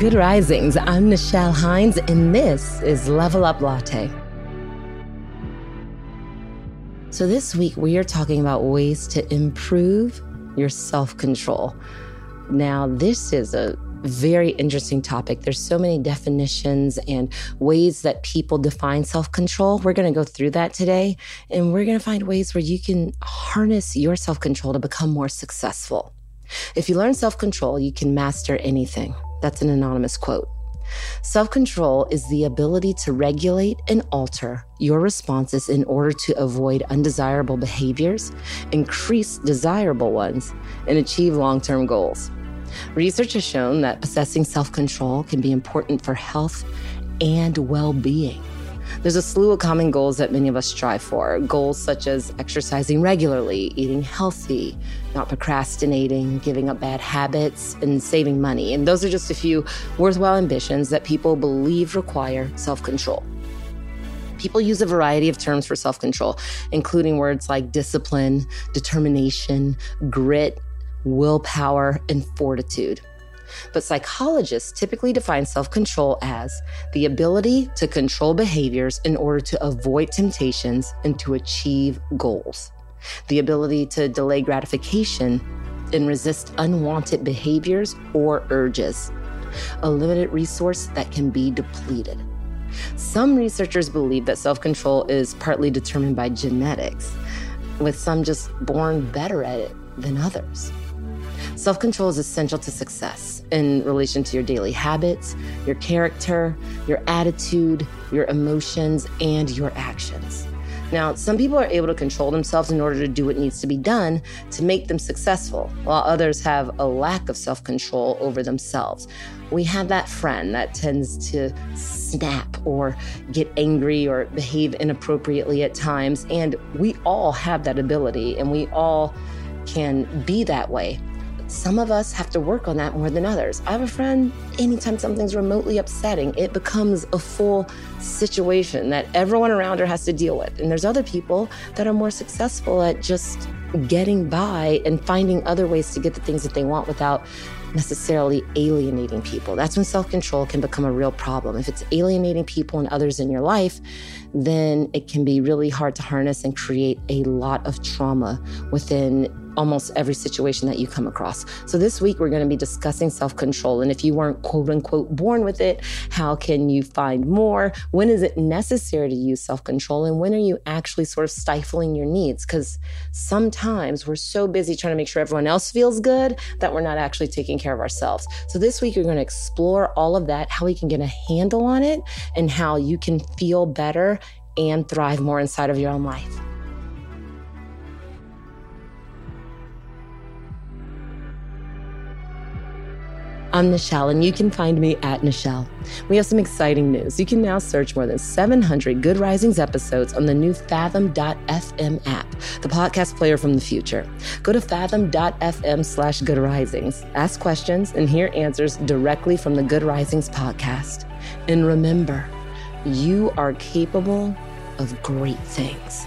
Good Risings. I'm Nichelle Hines, and this is Level Up Latte. So, this week we are talking about ways to improve your self control. Now, this is a very interesting topic. There's so many definitions and ways that people define self control. We're going to go through that today, and we're going to find ways where you can harness your self control to become more successful. If you learn self control, you can master anything. That's an anonymous quote. Self control is the ability to regulate and alter your responses in order to avoid undesirable behaviors, increase desirable ones, and achieve long term goals. Research has shown that possessing self control can be important for health and well being. There's a slew of common goals that many of us strive for. Goals such as exercising regularly, eating healthy, not procrastinating, giving up bad habits, and saving money. And those are just a few worthwhile ambitions that people believe require self control. People use a variety of terms for self control, including words like discipline, determination, grit, willpower, and fortitude. But psychologists typically define self control as the ability to control behaviors in order to avoid temptations and to achieve goals, the ability to delay gratification and resist unwanted behaviors or urges, a limited resource that can be depleted. Some researchers believe that self control is partly determined by genetics, with some just born better at it than others. Self control is essential to success in relation to your daily habits, your character, your attitude, your emotions, and your actions. Now, some people are able to control themselves in order to do what needs to be done to make them successful, while others have a lack of self control over themselves. We have that friend that tends to snap or get angry or behave inappropriately at times, and we all have that ability and we all can be that way. Some of us have to work on that more than others. I have a friend, anytime something's remotely upsetting, it becomes a full situation that everyone around her has to deal with. And there's other people that are more successful at just getting by and finding other ways to get the things that they want without necessarily alienating people. That's when self control can become a real problem. If it's alienating people and others in your life, then it can be really hard to harness and create a lot of trauma within almost every situation that you come across. So this week we're going to be discussing self-control and if you weren't quote unquote born with it, how can you find more? When is it necessary to use self-control and when are you actually sort of stifling your needs cuz sometimes we're so busy trying to make sure everyone else feels good that we're not actually taking care of ourselves. So this week you're going to explore all of that, how we can get a handle on it and how you can feel better and thrive more inside of your own life. I'm Nichelle, and you can find me at Nichelle. We have some exciting news. You can now search more than 700 Good Risings episodes on the new Fathom.fm app, the podcast player from the future. Go to fathom.fm slash Good Risings, ask questions, and hear answers directly from the Good Risings podcast. And remember, you are capable of great things.